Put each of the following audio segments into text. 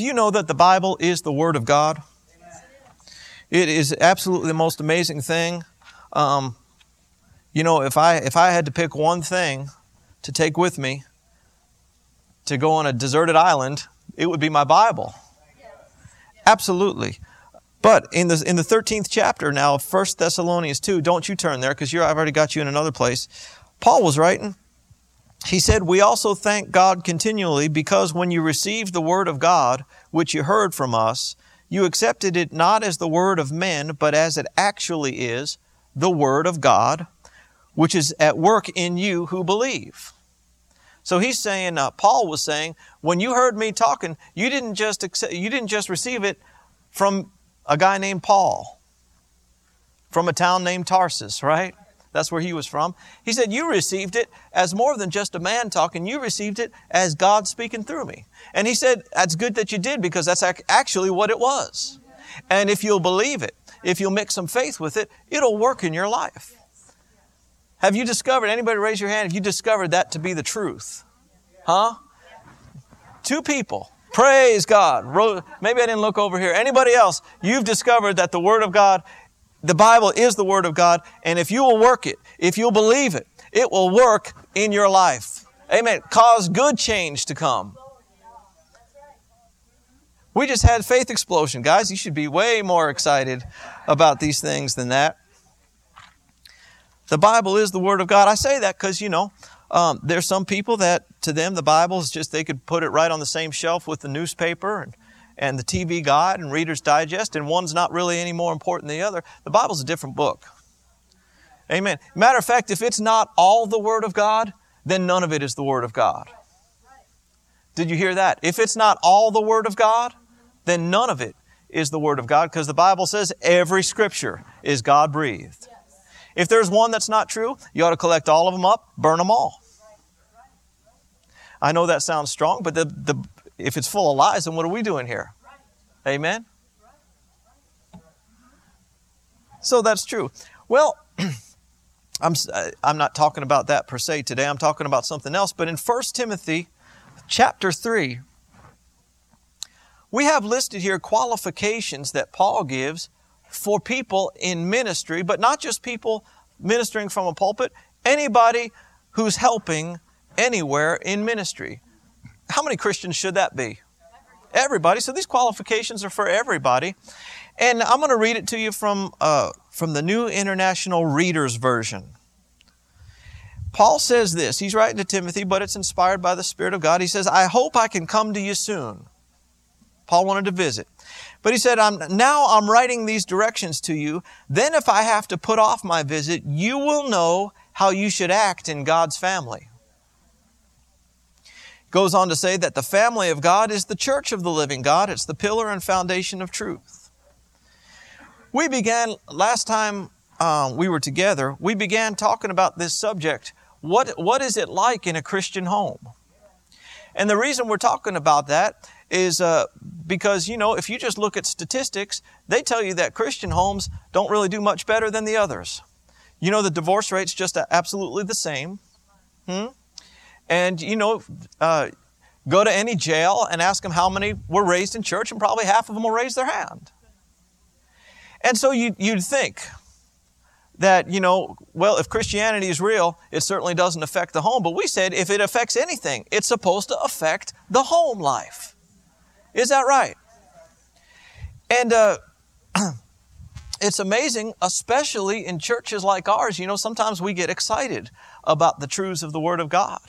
Do you know that the Bible is the Word of God? It is absolutely the most amazing thing. Um, you know, if I if I had to pick one thing to take with me to go on a deserted island, it would be my Bible. Absolutely. But in the in the 13th chapter now of 1 Thessalonians 2, don't you turn there because I've already got you in another place. Paul was writing. He said, "We also thank God continually because when you received the word of God, which you heard from us, you accepted it not as the word of men, but as it actually is, the word of God, which is at work in you who believe. So he's saying, uh, Paul was saying, when you heard me talking, you didn't just accept, you didn't just receive it from a guy named Paul, from a town named Tarsus, right? That's where he was from. He said, You received it as more than just a man talking. You received it as God speaking through me. And he said, That's good that you did because that's actually what it was. And if you'll believe it, if you'll mix some faith with it, it'll work in your life. Have you discovered, anybody raise your hand, have you discovered that to be the truth? Huh? Two people. Praise God. Maybe I didn't look over here. Anybody else? You've discovered that the Word of God the Bible is the Word of God, and if you will work it, if you'll believe it, it will work in your life. Amen. Cause good change to come. We just had faith explosion, guys. You should be way more excited about these things than that. The Bible is the Word of God. I say that because, you know, um, there's some people that to them the Bible is just, they could put it right on the same shelf with the newspaper and and the TV Guide and Reader's Digest, and one's not really any more important than the other. The Bible's a different book. Amen. Matter of fact, if it's not all the Word of God, then none of it is the Word of God. Did you hear that? If it's not all the Word of God, then none of it is the Word of God because the Bible says every Scripture is God breathed. If there's one that's not true, you ought to collect all of them up, burn them all. I know that sounds strong, but the, the, if it's full of lies, then what are we doing here? Amen? So that's true. Well, I'm, uh, I'm not talking about that per se today. I'm talking about something else. But in 1 Timothy chapter 3, we have listed here qualifications that Paul gives for people in ministry, but not just people ministering from a pulpit, anybody who's helping anywhere in ministry. How many Christians should that be? Everybody. So these qualifications are for everybody. And I'm going to read it to you from, uh, from the New International Reader's Version. Paul says this. He's writing to Timothy, but it's inspired by the Spirit of God. He says, I hope I can come to you soon. Paul wanted to visit. But he said, I'm, now I'm writing these directions to you. Then if I have to put off my visit, you will know how you should act in God's family goes on to say that the family of God is the church of the living God. It's the pillar and foundation of truth. We began, last time um, we were together, we began talking about this subject. What, what is it like in a Christian home? And the reason we're talking about that is uh, because, you know, if you just look at statistics, they tell you that Christian homes don't really do much better than the others. You know, the divorce rate's just absolutely the same. Hmm? And, you know, uh, go to any jail and ask them how many were raised in church, and probably half of them will raise their hand. And so you, you'd think that, you know, well, if Christianity is real, it certainly doesn't affect the home. But we said if it affects anything, it's supposed to affect the home life. Is that right? And uh, it's amazing, especially in churches like ours, you know, sometimes we get excited about the truths of the Word of God.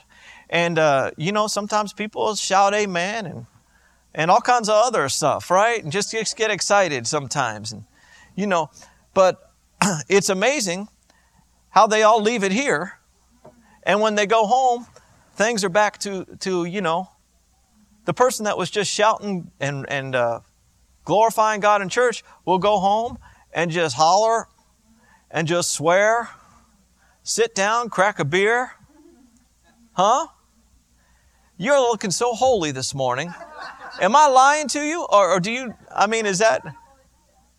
And, uh, you know, sometimes people shout amen and, and all kinds of other stuff, right? And just, just get excited sometimes. And, you know, but it's amazing how they all leave it here. And when they go home, things are back to, to you know, the person that was just shouting and, and uh, glorifying God in church will go home and just holler and just swear, sit down, crack a beer. Huh? You're looking so holy this morning. Am I lying to you? Or, or do you, I mean, is that,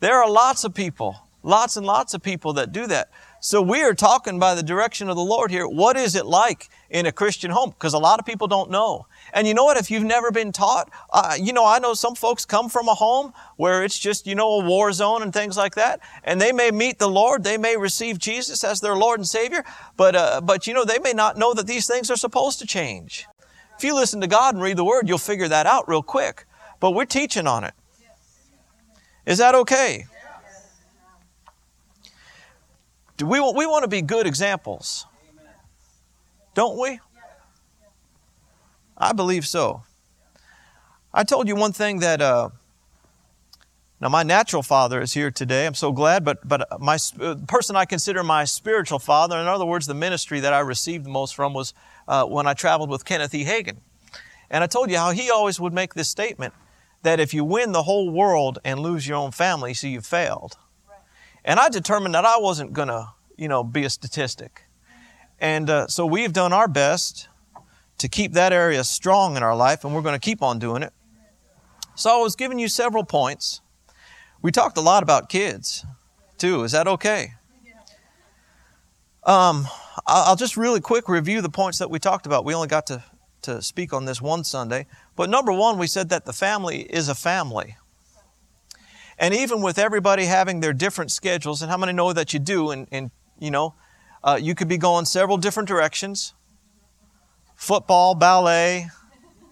there are lots of people, lots and lots of people that do that. So we are talking by the direction of the Lord here. What is it like in a Christian home? Because a lot of people don't know. And you know what? If you've never been taught, uh, you know, I know some folks come from a home where it's just, you know, a war zone and things like that. And they may meet the Lord. They may receive Jesus as their Lord and Savior. But, uh, but you know, they may not know that these things are supposed to change. If you listen to God and read the Word, you'll figure that out real quick. But we're teaching on it. Is that okay? Do we, we want to be good examples? Don't we? I believe so. I told you one thing that uh, now my natural father is here today. I'm so glad, but but my uh, person I consider my spiritual father, in other words, the ministry that I received the most from was uh, when I traveled with Kenneth E. Hagin, and I told you how he always would make this statement that if you win the whole world and lose your own family, so you've failed. And I determined that I wasn't going to, you know, be a statistic. And uh, so we've done our best to keep that area strong in our life, and we're going to keep on doing it. So I was giving you several points. We talked a lot about kids, too. Is that okay? Um, I'll just really quick review the points that we talked about. We only got to, to speak on this one Sunday. But number one, we said that the family is a family. And even with everybody having their different schedules, and how many know that you do, and, and you know, uh, you could be going several different directions football, ballet,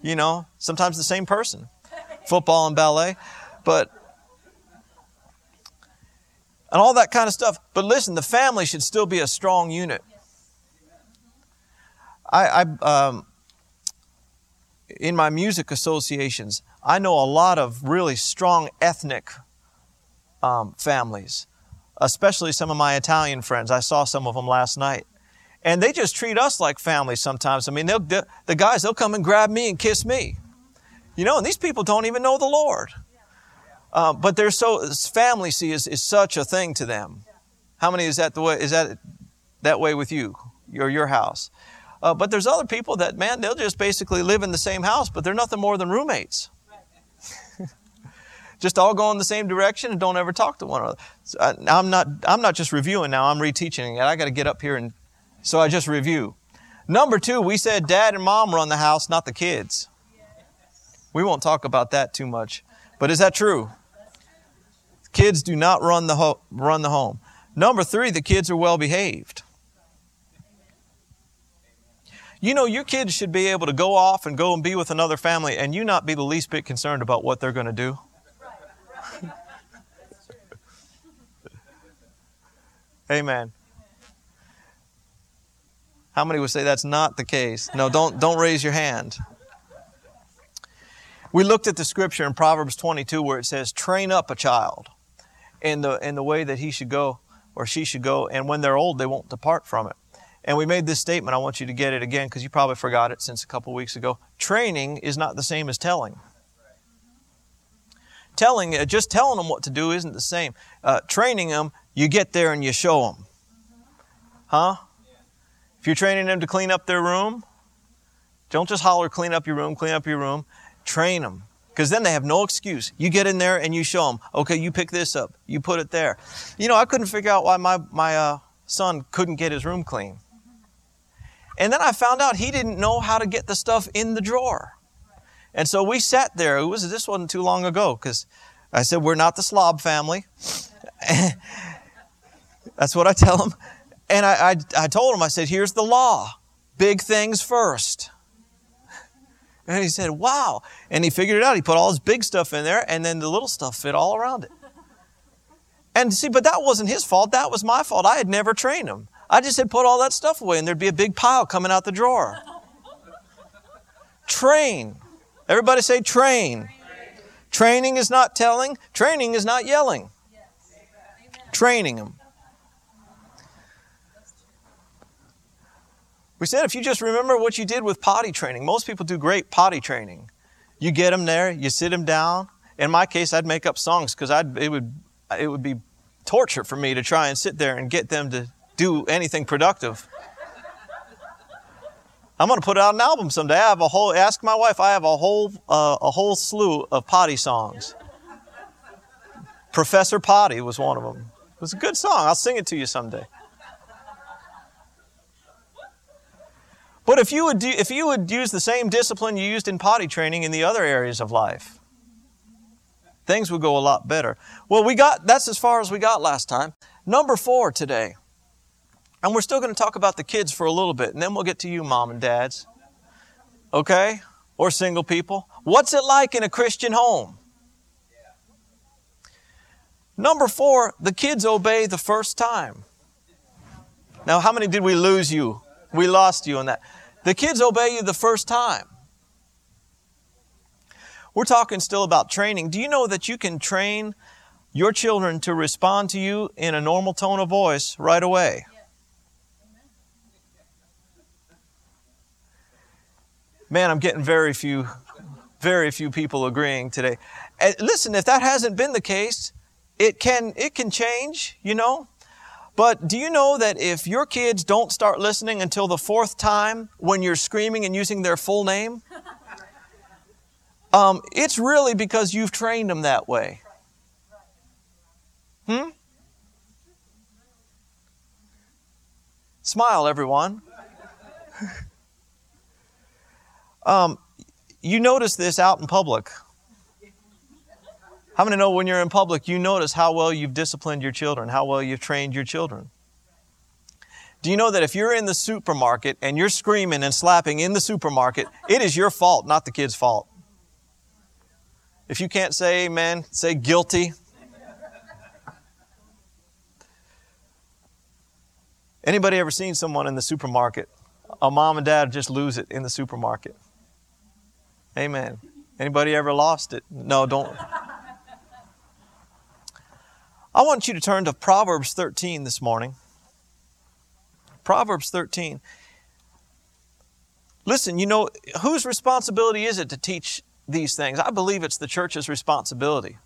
you know, sometimes the same person, football and ballet. But, and all that kind of stuff. But listen, the family should still be a strong unit. I, I um, in my music associations, I know a lot of really strong ethnic um, families, especially some of my Italian friends. I saw some of them last night. And they just treat us like family sometimes. I mean, they'll, the guys, they'll come and grab me and kiss me. You know, and these people don't even know the Lord. Uh, but they're so, family, see, is, is such a thing to them. How many is that the way, is that that way with you or your house? Uh, but there's other people that, man, they'll just basically live in the same house, but they're nothing more than roommates. just all go in the same direction and don't ever talk to one another. So I, am not, I'm not just reviewing now, I'm reteaching it. I got to get up here and, so I just review. Number two, we said dad and mom run the house, not the kids. We won't talk about that too much. But is that true? Kids do not run the, ho- run the home. Number three, the kids are well behaved. You know, your kids should be able to go off and go and be with another family and you not be the least bit concerned about what they're going to do. Amen. How many would say that's not the case? No, don't, don't raise your hand. We looked at the scripture in Proverbs 22 where it says, train up a child in the, in the way that he should go or she should go, and when they're old, they won't depart from it. And we made this statement. I want you to get it again because you probably forgot it since a couple weeks ago. Training is not the same as telling. Telling, uh, just telling them what to do isn't the same. Uh, training them, you get there and you show them. Huh? If you're training them to clean up their room, don't just holler, clean up your room, clean up your room. Train them. Because then they have no excuse. You get in there and you show them, okay, you pick this up, you put it there. You know, I couldn't figure out why my, my uh, son couldn't get his room clean. And then I found out he didn't know how to get the stuff in the drawer. And so we sat there. It was this wasn't too long ago because I said we're not the slob family. That's what I tell him. And I, I, I told him, I said, here's the law. Big things first. And he said, wow. And he figured it out. He put all his big stuff in there, and then the little stuff fit all around it. And see, but that wasn't his fault. That was my fault. I had never trained him. I just said, put all that stuff away, and there'd be a big pile coming out the drawer. Train. Everybody say train. Training is not telling, training is not yelling. Training them. We said if you just remember what you did with potty training, most people do great potty training. You get them there, you sit them down. In my case, I'd make up songs because it would it would be torture for me to try and sit there and get them to do anything productive. I'm going to put out an album someday. I have a whole. Ask my wife. I have a whole uh, a whole slew of potty songs. Professor Potty was one of them. It was a good song. I'll sing it to you someday. But if you would do, if you would use the same discipline you used in potty training in the other areas of life, things would go a lot better. Well, we got that's as far as we got last time. Number four today. And we're still going to talk about the kids for a little bit and then we'll get to you mom and dads. Okay? Or single people. What's it like in a Christian home? Number 4, the kids obey the first time. Now, how many did we lose you? We lost you in that. The kids obey you the first time. We're talking still about training. Do you know that you can train your children to respond to you in a normal tone of voice right away? Man, I'm getting very few, very few people agreeing today. And listen, if that hasn't been the case, it can it can change, you know. But do you know that if your kids don't start listening until the fourth time when you're screaming and using their full name, um, it's really because you've trained them that way. Hmm? Smile, everyone. um, you notice this out in public. How many know when you're in public, you notice how well you've disciplined your children, how well you've trained your children? Do you know that if you're in the supermarket and you're screaming and slapping in the supermarket, it is your fault, not the kid's fault? If you can't say amen, say guilty. Anybody ever seen someone in the supermarket? A mom and dad just lose it in the supermarket. Amen. Anybody ever lost it? No, don't. I want you to turn to Proverbs 13 this morning. Proverbs 13. Listen, you know, whose responsibility is it to teach these things? I believe it's the church's responsibility.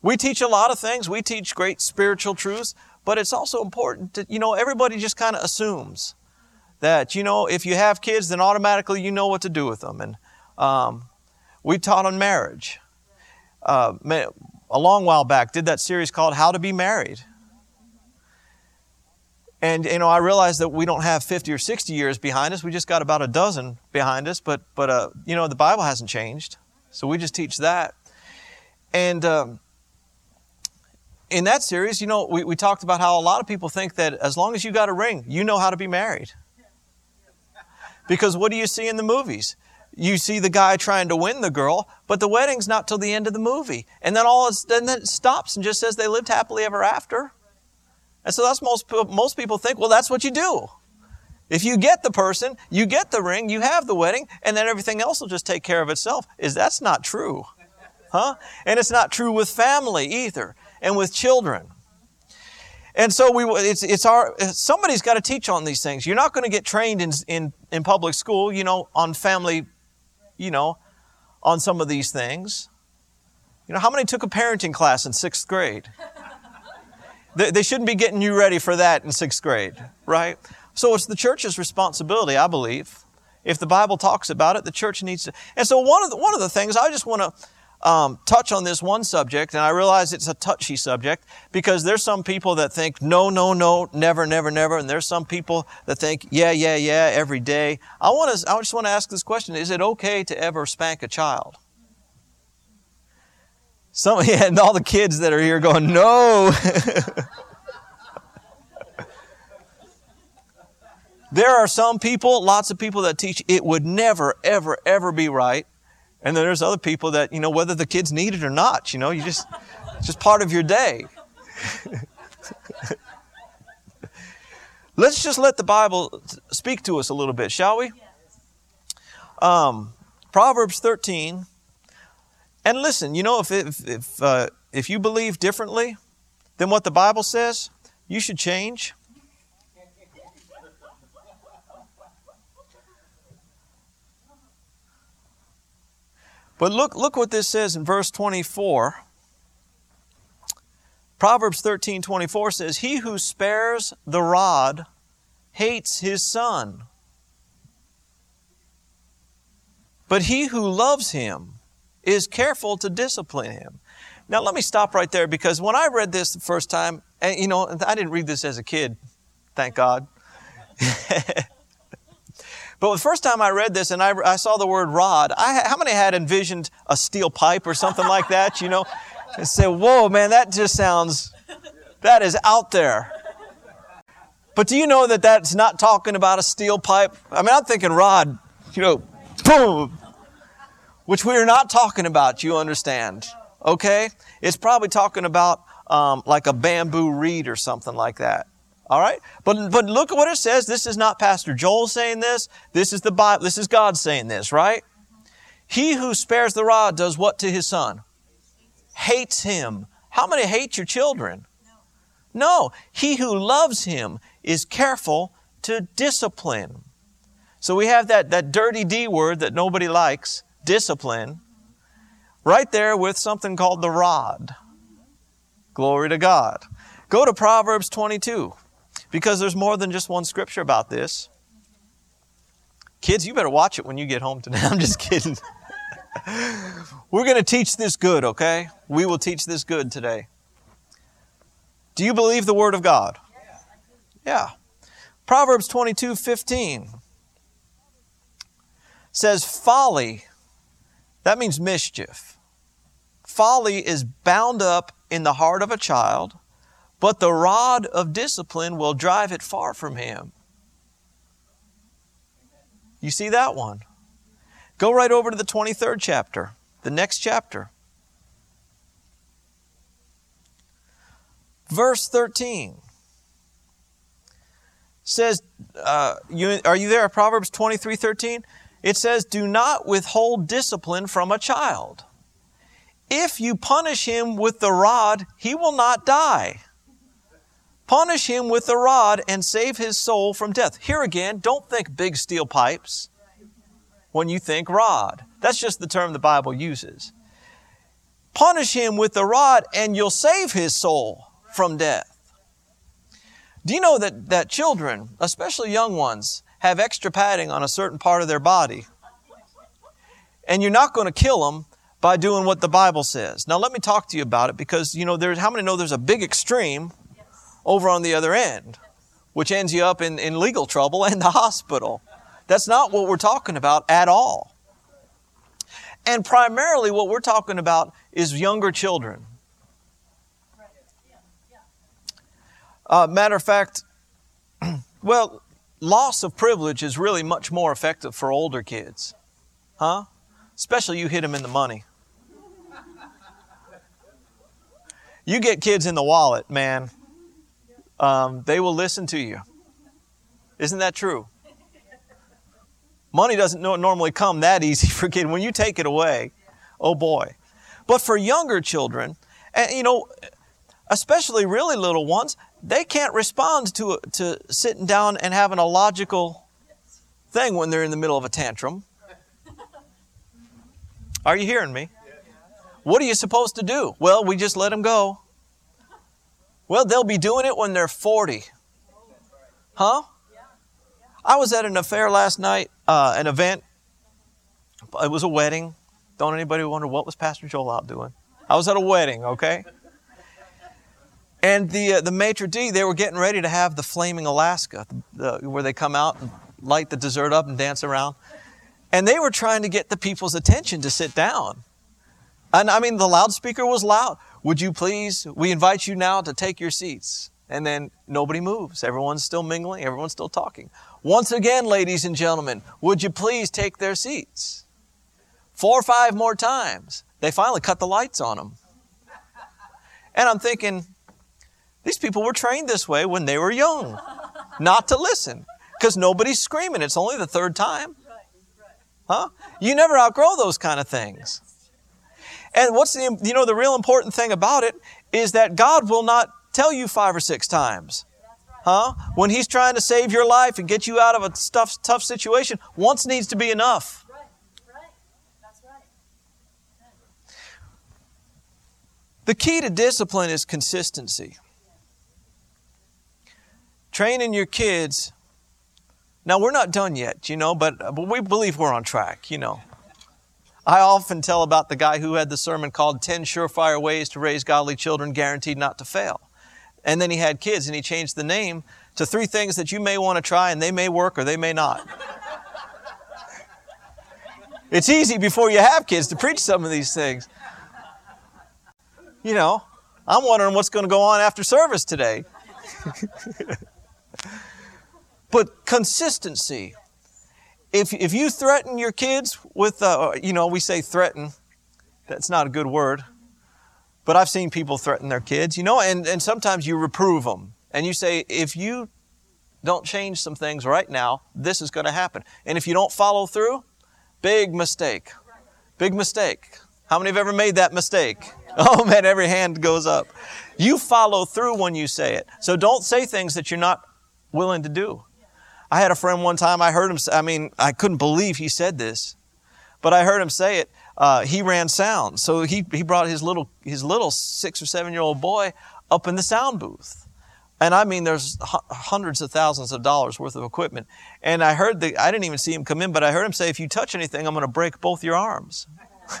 We teach a lot of things, we teach great spiritual truths, but it's also important to, you know, everybody just kind of assumes that, you know, if you have kids, then automatically you know what to do with them. And um, we taught on marriage. Uh, a long while back, did that series called How to Be Married. And, you know, I realized that we don't have 50 or 60 years behind us. We just got about a dozen behind us. But, but uh, you know, the Bible hasn't changed. So we just teach that. And um, in that series, you know, we, we talked about how a lot of people think that as long as you got a ring, you know how to be married. Because what do you see in the movies? You see the guy trying to win the girl, but the wedding's not till the end of the movie. And then all then it stops and just says they lived happily ever after. And so that's most most people think, well, that's what you do. If you get the person, you get the ring, you have the wedding, and then everything else will just take care of itself. Is that's not true. Huh? And it's not true with family either, and with children. And so we, it's, it's our, somebody's got to teach on these things. You're not going to get trained in, in, in public school, you know, on family you know, on some of these things. You know, how many took a parenting class in sixth grade? they, they shouldn't be getting you ready for that in sixth grade, right? So it's the church's responsibility, I believe. If the Bible talks about it, the church needs to. And so one of the, one of the things I just want to um, touch on this one subject, and I realize it's a touchy subject because there's some people that think no, no, no, never, never, never, and there's some people that think yeah, yeah, yeah, every day. I want to, I just want to ask this question: Is it okay to ever spank a child? Some, yeah, and all the kids that are here going no. there are some people, lots of people that teach it would never, ever, ever be right and then there's other people that, you know, whether the kids need it or not, you know, you just, it's just part of your day. Let's just let the Bible speak to us a little bit, shall we? Um, Proverbs 13. And listen, you know, if, if, if, uh, if you believe differently than what the Bible says, you should change. But look, look what this says in verse 24. Proverbs 13 24 says, He who spares the rod hates his son, but he who loves him is careful to discipline him. Now, let me stop right there because when I read this the first time, and you know, I didn't read this as a kid, thank God. But the first time I read this and I, I saw the word rod, I, how many had envisioned a steel pipe or something like that, you know? And say, whoa, man, that just sounds, that is out there. But do you know that that's not talking about a steel pipe? I mean, I'm thinking rod, you know, boom, which we are not talking about, you understand. Okay? It's probably talking about um, like a bamboo reed or something like that. All right? But, but look at what it says. This is not Pastor Joel saying this. This is the Bible. This is God saying this, right? He who spares the rod does what to his son? Hates him. How many hate your children? No. He who loves him is careful to discipline. So we have that, that dirty D word that nobody likes, discipline, right there with something called the rod. Glory to God. Go to Proverbs 22 because there's more than just one scripture about this. Kids, you better watch it when you get home today. I'm just kidding. We're going to teach this good, okay? We will teach this good today. Do you believe the Word of God? Yeah. Proverbs 22 15 says, Folly, that means mischief. Folly is bound up in the heart of a child but the rod of discipline will drive it far from him. You see that one? Go right over to the 23rd chapter, the next chapter. Verse 13 says, uh, you, Are you there? Proverbs 23 13? It says, Do not withhold discipline from a child. If you punish him with the rod, he will not die. Punish him with the rod and save his soul from death. Here again, don't think big steel pipes when you think rod. That's just the term the Bible uses. Punish him with the rod and you'll save his soul from death. Do you know that, that children, especially young ones, have extra padding on a certain part of their body? And you're not going to kill them by doing what the Bible says. Now let me talk to you about it because, you know, there's, how many know there's a big extreme over on the other end, which ends you up in, in legal trouble and the hospital. That's not what we're talking about at all. And primarily, what we're talking about is younger children. Uh, matter of fact, well, loss of privilege is really much more effective for older kids. Huh? Especially you hit them in the money. You get kids in the wallet, man um, they will listen to you. Isn't that true? Money doesn't normally come that easy for kids. When you take it away, oh boy. But for younger children, and you know, especially really little ones, they can't respond to, to sitting down and having a logical thing when they're in the middle of a tantrum. Are you hearing me? What are you supposed to do? Well, we just let them go. Well, they'll be doing it when they're 40. Huh? I was at an affair last night, uh, an event. It was a wedding. Don't anybody wonder what was Pastor Joel out doing? I was at a wedding, okay? And the uh, the maitre d' they were getting ready to have the flaming Alaska, the, where they come out and light the dessert up and dance around. And they were trying to get the people's attention to sit down. And I mean, the loudspeaker was loud. Would you please, we invite you now to take your seats. And then nobody moves. Everyone's still mingling, everyone's still talking. Once again, ladies and gentlemen, would you please take their seats? Four or five more times. They finally cut the lights on them. And I'm thinking, these people were trained this way when they were young, not to listen, because nobody's screaming. It's only the third time. Huh? You never outgrow those kind of things. And what's the, you know, the real important thing about it is that God will not tell you five or six times. Huh? When He's trying to save your life and get you out of a tough, tough situation, once needs to be enough. The key to discipline is consistency. Training your kids. Now, we're not done yet, you know, but, but we believe we're on track, you know. I often tell about the guy who had the sermon called 10 Surefire Ways to Raise Godly Children Guaranteed Not to Fail. And then he had kids and he changed the name to three things that you may want to try and they may work or they may not. It's easy before you have kids to preach some of these things. You know, I'm wondering what's going to go on after service today. but consistency. If, if you threaten your kids with, uh, you know, we say threaten, that's not a good word. But I've seen people threaten their kids, you know, and, and sometimes you reprove them. And you say, if you don't change some things right now, this is going to happen. And if you don't follow through, big mistake. Big mistake. How many have ever made that mistake? Oh man, every hand goes up. You follow through when you say it. So don't say things that you're not willing to do. I had a friend one time, I heard him, I mean, I couldn't believe he said this, but I heard him say it. Uh, he ran sound. So he, he brought his little, his little six or seven year old boy up in the sound booth. And I mean, there's hundreds of thousands of dollars worth of equipment. And I heard the, I didn't even see him come in, but I heard him say, if you touch anything, I'm going to break both your arms.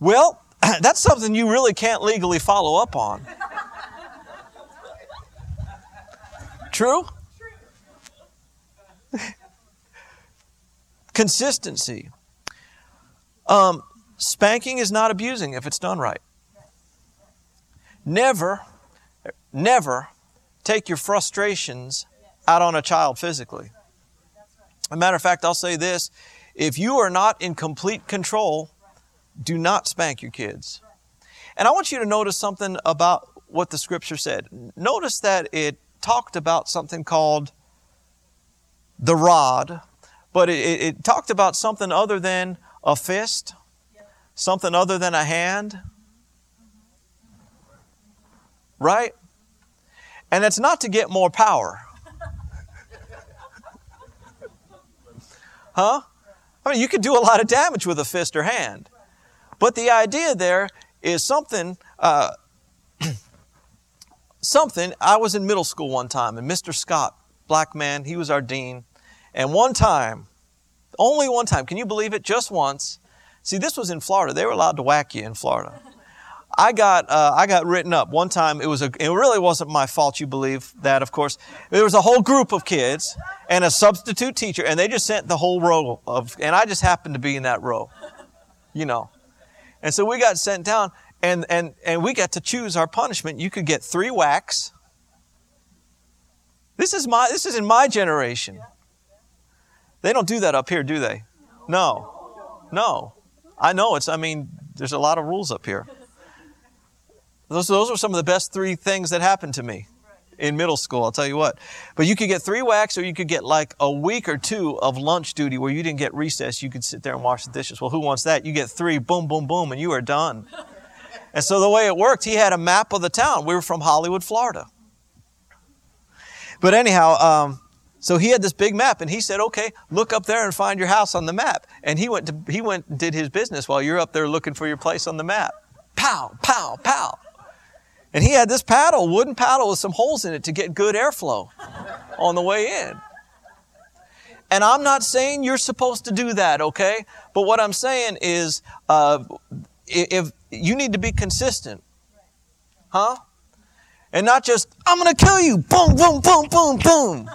well, that's something you really can't legally follow up on. True? Consistency. Um, spanking is not abusing if it's done right. Never, never take your frustrations out on a child physically. As a matter of fact, I'll say this if you are not in complete control, do not spank your kids. And I want you to notice something about what the scripture said. Notice that it talked about something called the rod, but it, it, talked about something other than a fist, something other than a hand, right? And it's not to get more power. huh? I mean, you could do a lot of damage with a fist or hand. But the idea there is something, uh, something. I was in middle school one time, and Mr. Scott, black man, he was our dean. And one time, only one time, can you believe it? Just once. See, this was in Florida. They were allowed to whack you in Florida. I got uh, I got written up one time. It was a, it really wasn't my fault. You believe that, of course. There was a whole group of kids and a substitute teacher, and they just sent the whole row of, and I just happened to be in that row, you know. And so we got sent down, and and and we got to choose our punishment. You could get three whacks. This is my this is in my generation. They don't do that up here, do they? No, no. I know it's. I mean, there's a lot of rules up here. Those, those were some of the best three things that happened to me in middle school, I'll tell you what. But you could get three whacks or you could get like a week or two of lunch duty where you didn't get recess. You could sit there and wash the dishes. Well, who wants that? You get three, boom, boom, boom, and you are done. And so the way it worked, he had a map of the town. We were from Hollywood, Florida. But anyhow, um, so he had this big map and he said, okay, look up there and find your house on the map. And he went to, he went did his business while you're up there looking for your place on the map. Pow, pow, pow. And he had this paddle, wooden paddle with some holes in it to get good airflow on the way in. And I'm not saying you're supposed to do that, okay? But what I'm saying is, uh, if you need to be consistent, huh? And not just, I'm going to kill you, boom, boom, boom, boom, boom.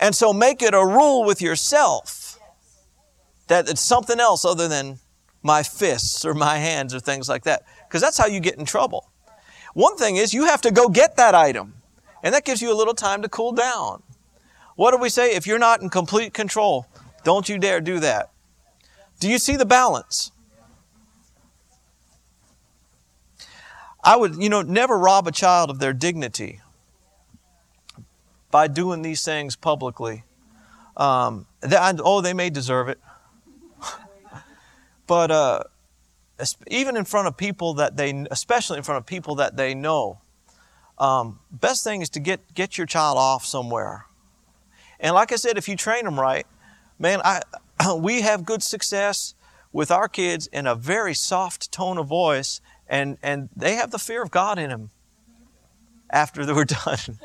And so make it a rule with yourself that it's something else other than my fists or my hands or things like that because that's how you get in trouble. One thing is you have to go get that item, and that gives you a little time to cool down. What do we say? If you're not in complete control, don't you dare do that. Do you see the balance? I would, you know, never rob a child of their dignity by doing these things publicly. Um, they, oh, they may deserve it. but uh, even in front of people that they, especially in front of people that they know, um, best thing is to get get your child off somewhere. And like I said, if you train them right, man, I we have good success with our kids in a very soft tone of voice, and and they have the fear of God in them. After they were done,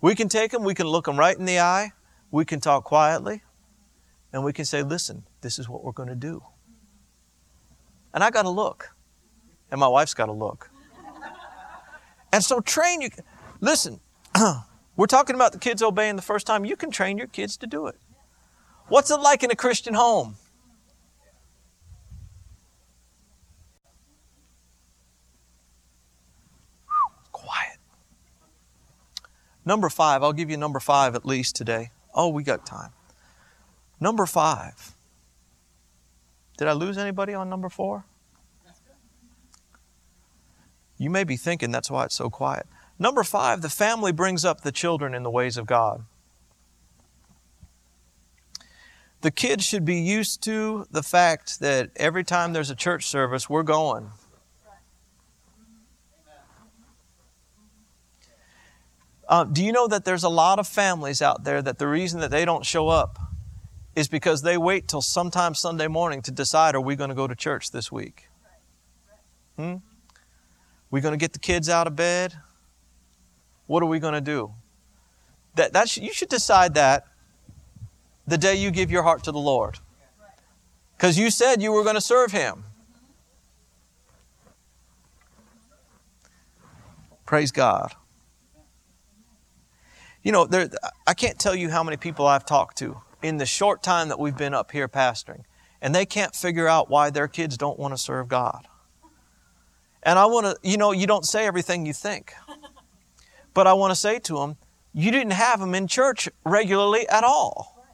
we can take them, we can look them right in the eye, we can talk quietly, and we can say, "Listen, this is what we're going to do." And I got to look. And my wife's got to look. And so train you. Listen, We're talking about the kids obeying the first time. You can train your kids to do it. What's it like in a Christian home? Quiet. Number five, I'll give you number five at least today. Oh, we got time. Number five. Did I lose anybody on number four? You may be thinking that's why it's so quiet. Number five, the family brings up the children in the ways of God. The kids should be used to the fact that every time there's a church service, we're going. Uh, do you know that there's a lot of families out there that the reason that they don't show up is because they wait till sometime Sunday morning to decide are we going to go to church this week? Hmm? We going to get the kids out of bed? What are we going to do? That, that sh- you should decide that the day you give your heart to the Lord. Because you said you were going to serve Him. Praise God. You know, there, I can't tell you how many people I've talked to in the short time that we've been up here pastoring, and they can't figure out why their kids don't want to serve God. And I want to, you know, you don't say everything you think. But I want to say to them, you didn't have them in church regularly at all.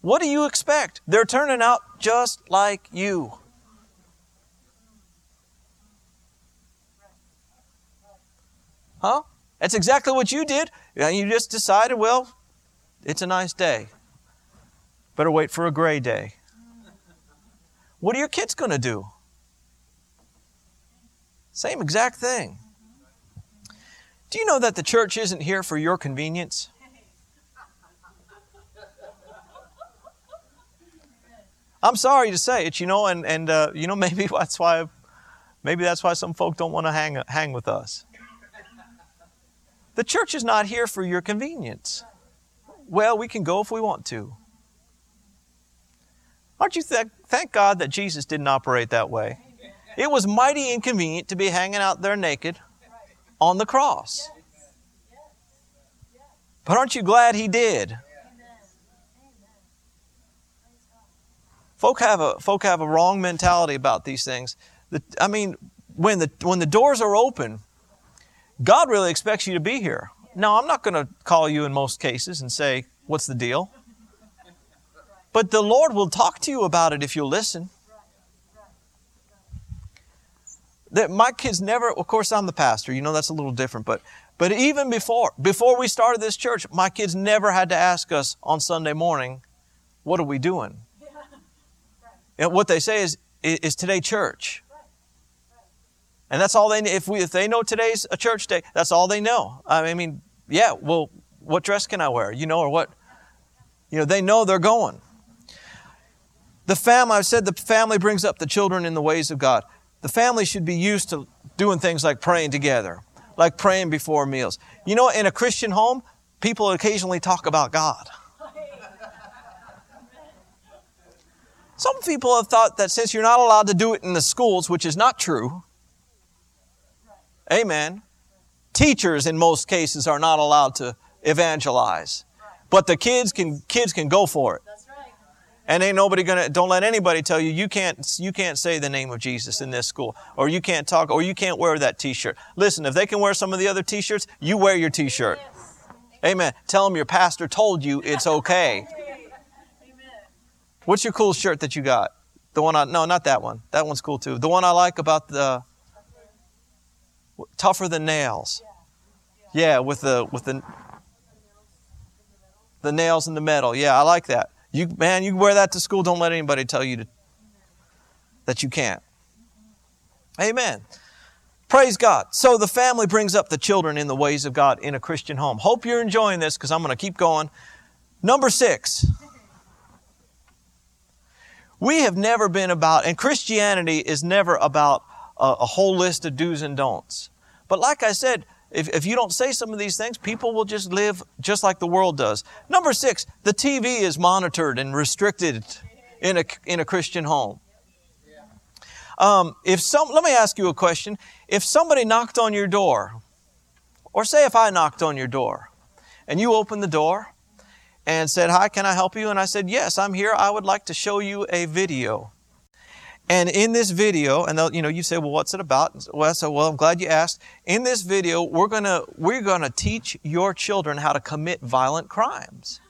What do you expect? They're turning out just like you. Huh? That's exactly what you did. You just decided, well, it's a nice day. Better wait for a gray day. What are your kids going to do? Same exact thing. Do you know that the church isn't here for your convenience? I'm sorry to say it, you know, and, and uh, you know maybe that's why maybe that's why some folk don't want to hang hang with us. The church is not here for your convenience. Well, we can go if we want to. Aren't you th- thank God that Jesus didn't operate that way? It was mighty inconvenient to be hanging out there naked on the cross. But aren't you glad he did? Folk have a folk have a wrong mentality about these things. The, I mean, when the when the doors are open, God really expects you to be here. Now, I'm not going to call you in most cases and say, "What's the deal?" But the Lord will talk to you about it if you'll listen. that my kids never of course i'm the pastor you know that's a little different but but even before before we started this church my kids never had to ask us on sunday morning what are we doing and what they say is is today church and that's all they if we if they know today's a church day that's all they know i mean yeah well what dress can i wear you know or what you know they know they're going the family i've said the family brings up the children in the ways of god the family should be used to doing things like praying together, like praying before meals. You know, in a Christian home, people occasionally talk about God. Some people have thought that since you're not allowed to do it in the schools, which is not true, amen, teachers in most cases are not allowed to evangelize. But the kids can, kids can go for it. And ain't nobody gonna, don't let anybody tell you, you can't, you can't say the name of Jesus in this school, or you can't talk, or you can't wear that t-shirt. Listen, if they can wear some of the other t-shirts, you wear your t-shirt. Amen. Tell them your pastor told you it's okay. What's your cool shirt that you got? The one I, no, not that one. That one's cool too. The one I like about the, tougher than nails. Yeah, with the, with the, the nails in the metal. Yeah, I like that. You man, you wear that to school. Don't let anybody tell you to, that you can't. Amen. Praise God. So the family brings up the children in the ways of God in a Christian home. Hope you're enjoying this because I'm going to keep going. Number six. We have never been about, and Christianity is never about a, a whole list of do's and don'ts. But like I said, if, if you don't say some of these things, people will just live just like the world does. Number six, the TV is monitored and restricted in a, in a Christian home. Um, if some, let me ask you a question. If somebody knocked on your door, or say if I knocked on your door, and you opened the door and said, Hi, can I help you? And I said, Yes, I'm here. I would like to show you a video. And in this video, and you know, you say, well, what's it about? Well, so, well, I'm glad you asked. In this video, we're gonna, we're gonna teach your children how to commit violent crimes.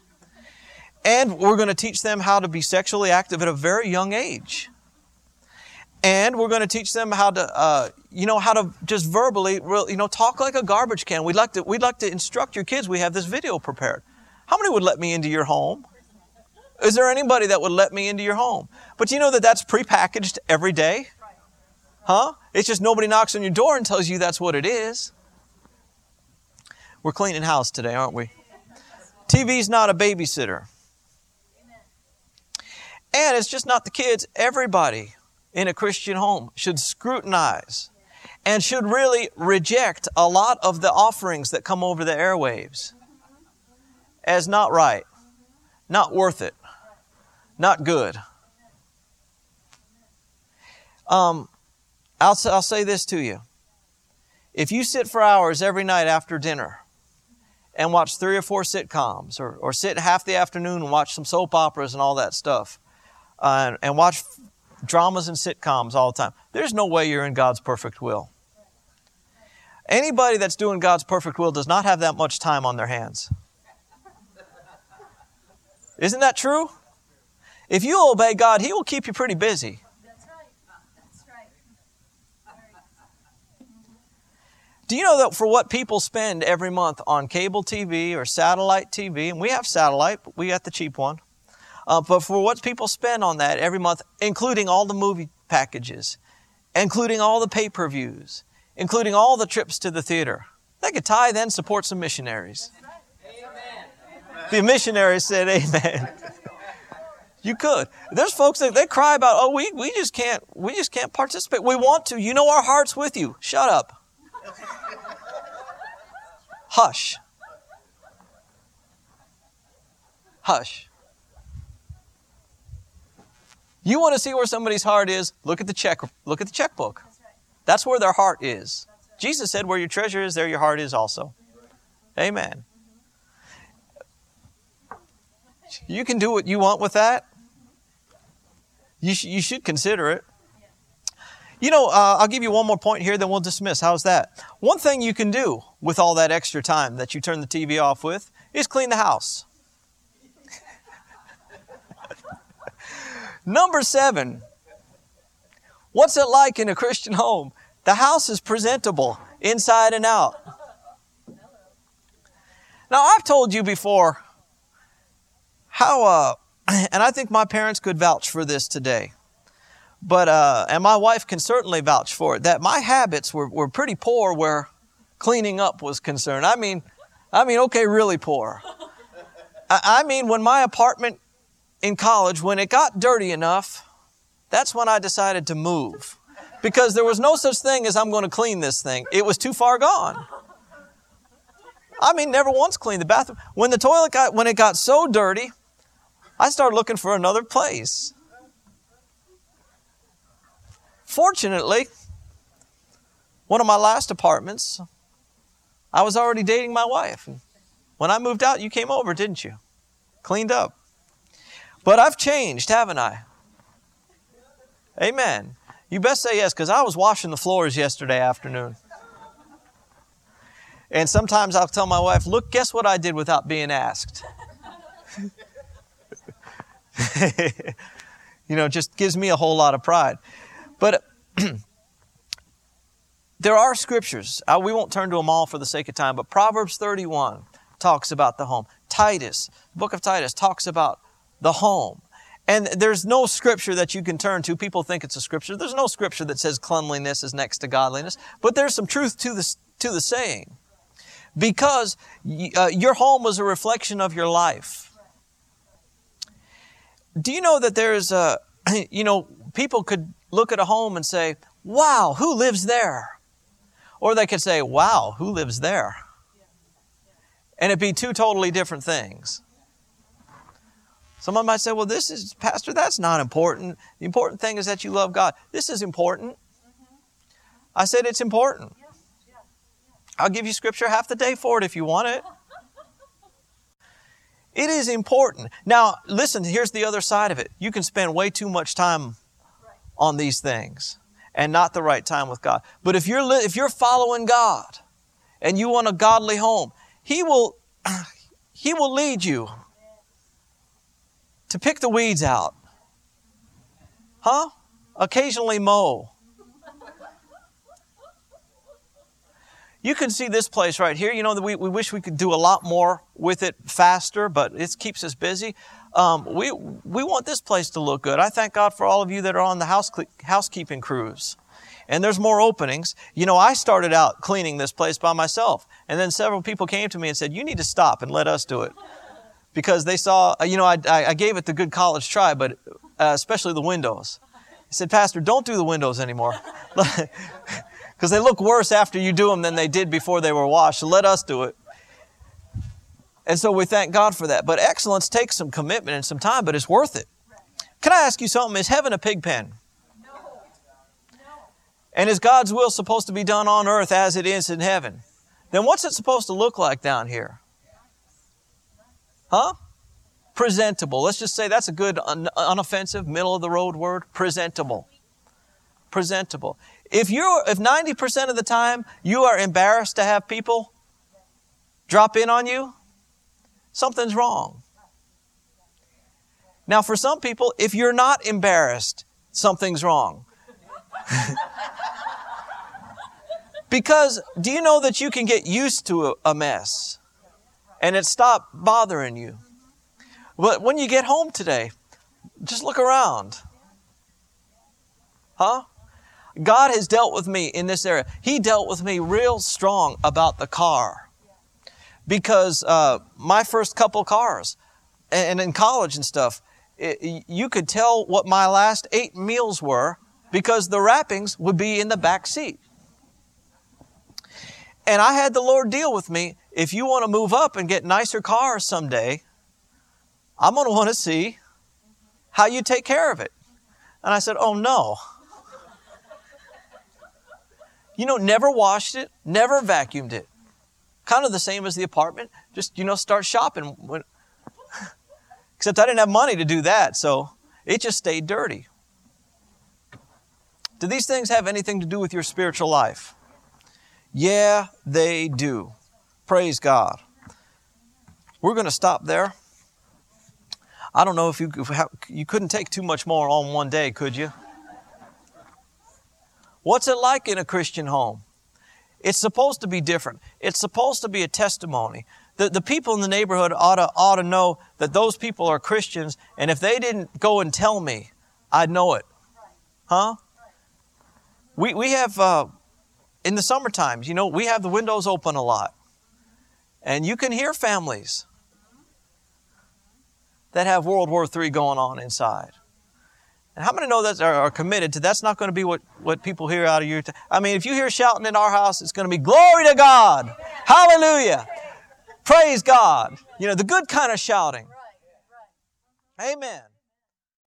And we're gonna teach them how to be sexually active at a very young age. And we're gonna teach them how to, uh, you know, how to just verbally, you know, talk like a garbage can. We'd like to, we'd like to instruct your kids. We have this video prepared. How many would let me into your home? Is there anybody that would let me into your home? But you know that that's prepackaged every day? Huh? It's just nobody knocks on your door and tells you that's what it is. We're cleaning house today, aren't we? TV's not a babysitter. And it's just not the kids. Everybody in a Christian home should scrutinize and should really reject a lot of the offerings that come over the airwaves as not right, not worth it, not good. Um, I'll, I'll say this to you. If you sit for hours every night after dinner and watch three or four sitcoms, or, or sit half the afternoon and watch some soap operas and all that stuff, uh, and, and watch dramas and sitcoms all the time, there's no way you're in God's perfect will. Anybody that's doing God's perfect will does not have that much time on their hands. Isn't that true? If you obey God, He will keep you pretty busy. Do you know that for what people spend every month on cable TV or satellite TV, and we have satellite, but we got the cheap one, uh, but for what people spend on that every month, including all the movie packages, including all the pay per views, including all the trips to the theater, they could tithe and support some missionaries. Amen. The missionaries said, Amen. You could. There's folks that they cry about, oh, we, we just can't, we just can't participate. We want to. You know our heart's with you. Shut up. Hush. Hush. You want to see where somebody's heart is? Look at the check. Look at the checkbook. That's where their heart is. Jesus said, "Where your treasure is, there your heart is also." Amen. Mm-hmm. You can do what you want with that. You, sh- you should consider it. You know, uh, I'll give you one more point here, then we'll dismiss. How's that? One thing you can do with all that extra time that you turn the TV off with is clean the house. Number seven, what's it like in a Christian home? The house is presentable inside and out. Now, I've told you before how uh, and I think my parents could vouch for this today. But, uh, and my wife can certainly vouch for it, that my habits were, were pretty poor where cleaning up was concerned. I mean, I mean, okay, really poor. I, I mean, when my apartment in college, when it got dirty enough, that's when I decided to move. Because there was no such thing as I'm going to clean this thing. It was too far gone. I mean, never once cleaned the bathroom. When the toilet got, when it got so dirty, I started looking for another place. Fortunately, one of my last apartments, I was already dating my wife. When I moved out, you came over, didn't you? Cleaned up. But I've changed, haven't I? Amen. You best say yes, because I was washing the floors yesterday afternoon. And sometimes I'll tell my wife, look, guess what I did without being asked? you know, just gives me a whole lot of pride. But there are scriptures. We won't turn to them all for the sake of time, but Proverbs 31 talks about the home. Titus, book of Titus, talks about the home. And there's no scripture that you can turn to. People think it's a scripture. There's no scripture that says cleanliness is next to godliness. But there's some truth to the, to the saying. Because uh, your home was a reflection of your life do you know that there's a, you know, people could look at a home and say, wow, who lives there? Or they could say, wow, who lives there? And it'd be two totally different things. Someone might say, well, this is, Pastor, that's not important. The important thing is that you love God. This is important. I said it's important. I'll give you scripture half the day for it if you want it. It is important. Now, listen, here's the other side of it. You can spend way too much time on these things and not the right time with God. But if you're li- if you're following God and you want a godly home, he will he will lead you to pick the weeds out. Huh? Occasionally mow. You can see this place right here. You know, we, we wish we could do a lot more with it faster, but it keeps us busy. Um, we, we want this place to look good. I thank God for all of you that are on the house, housekeeping crews. And there's more openings. You know, I started out cleaning this place by myself. And then several people came to me and said, You need to stop and let us do it. Because they saw, you know, I, I gave it the good college try, but uh, especially the windows. He said, Pastor, don't do the windows anymore. because they look worse after you do them than they did before they were washed. Let us do it. And so we thank God for that. But excellence takes some commitment and some time, but it's worth it. Can I ask you something? Is heaven a pig pen? No. no. And is God's will supposed to be done on earth as it is in heaven? Then what's it supposed to look like down here? Huh? Presentable. Let's just say that's a good, un- unoffensive, middle of the road word. Presentable. Presentable. If you're, if 90% of the time you are embarrassed to have people drop in on you, something's wrong. Now, for some people, if you're not embarrassed, something's wrong. because do you know that you can get used to a mess and it stop bothering you? But when you get home today, just look around. Huh? God has dealt with me in this area. He dealt with me real strong about the car. Because uh, my first couple cars, and in college and stuff, it, you could tell what my last eight meals were because the wrappings would be in the back seat. And I had the Lord deal with me. If you want to move up and get nicer cars someday, I'm going to want to see how you take care of it. And I said, Oh no. You know, never washed it, never vacuumed it. Kind of the same as the apartment. Just, you know, start shopping. Except I didn't have money to do that, so it just stayed dirty. Do these things have anything to do with your spiritual life? Yeah, they do. Praise God. We're going to stop there. I don't know if you if you couldn't take too much more on one day, could you? What's it like in a Christian home? It's supposed to be different. It's supposed to be a testimony. The, the people in the neighborhood ought to, ought to know that those people are Christians, and if they didn't go and tell me, I'd know it. Huh? We, we have, uh, in the summer times, you know, we have the windows open a lot. And you can hear families that have World War III going on inside. And how many know that are, are committed to that's not going to be what, what people hear out of your? T- I mean, if you hear shouting in our house, it's going to be glory to God, hallelujah, praise God. You know, the good kind of shouting. Amen.